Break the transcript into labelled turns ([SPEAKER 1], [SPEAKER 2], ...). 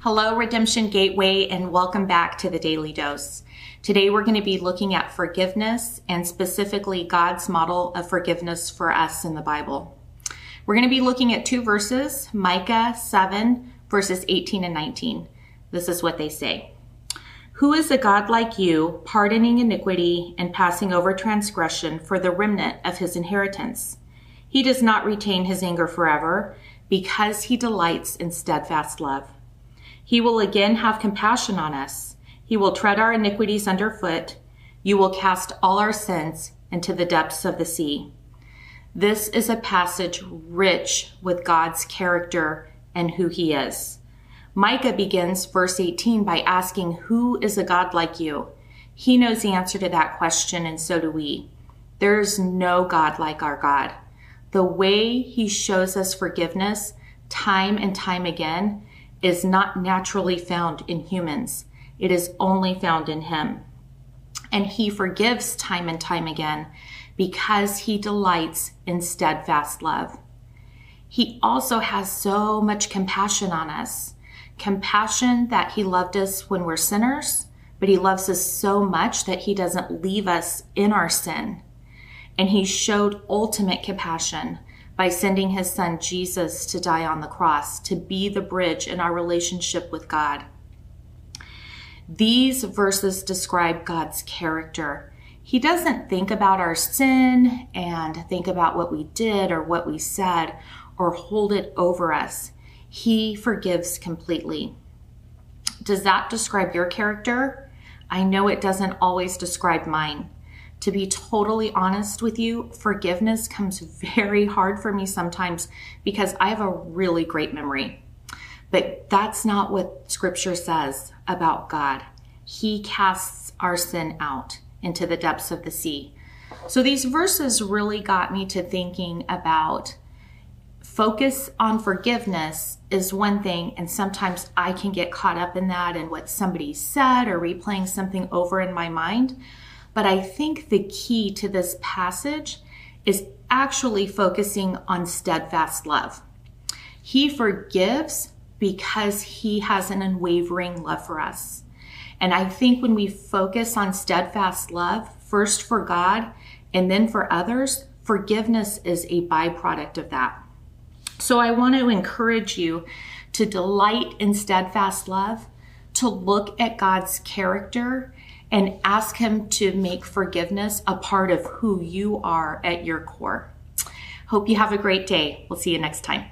[SPEAKER 1] Hello, Redemption Gateway, and welcome back to the Daily Dose. Today we're going to be looking at forgiveness and specifically God's model of forgiveness for us in the Bible. We're going to be looking at two verses, Micah 7, verses 18 and 19. This is what they say. Who is a God like you, pardoning iniquity and passing over transgression for the remnant of his inheritance? He does not retain his anger forever because he delights in steadfast love. He will again have compassion on us. He will tread our iniquities underfoot. You will cast all our sins into the depths of the sea. This is a passage rich with God's character and who he is. Micah begins verse 18 by asking, Who is a God like you? He knows the answer to that question, and so do we. There's no God like our God. The way he shows us forgiveness time and time again is not naturally found in humans. It is only found in him. And he forgives time and time again because he delights in steadfast love. He also has so much compassion on us. Compassion that he loved us when we're sinners, but he loves us so much that he doesn't leave us in our sin. And he showed ultimate compassion by sending his son Jesus to die on the cross, to be the bridge in our relationship with God. These verses describe God's character. He doesn't think about our sin and think about what we did or what we said or hold it over us. He forgives completely. Does that describe your character? I know it doesn't always describe mine. To be totally honest with you, forgiveness comes very hard for me sometimes because I have a really great memory. But that's not what scripture says about God. He casts our sin out into the depths of the sea. So these verses really got me to thinking about focus on forgiveness is one thing, and sometimes I can get caught up in that and what somebody said or replaying something over in my mind. But I think the key to this passage is actually focusing on steadfast love. He forgives because he has an unwavering love for us. And I think when we focus on steadfast love, first for God and then for others, forgiveness is a byproduct of that. So I want to encourage you to delight in steadfast love, to look at God's character and ask Him to make forgiveness a part of who you are at your core. Hope you have a great day. We'll see you next time.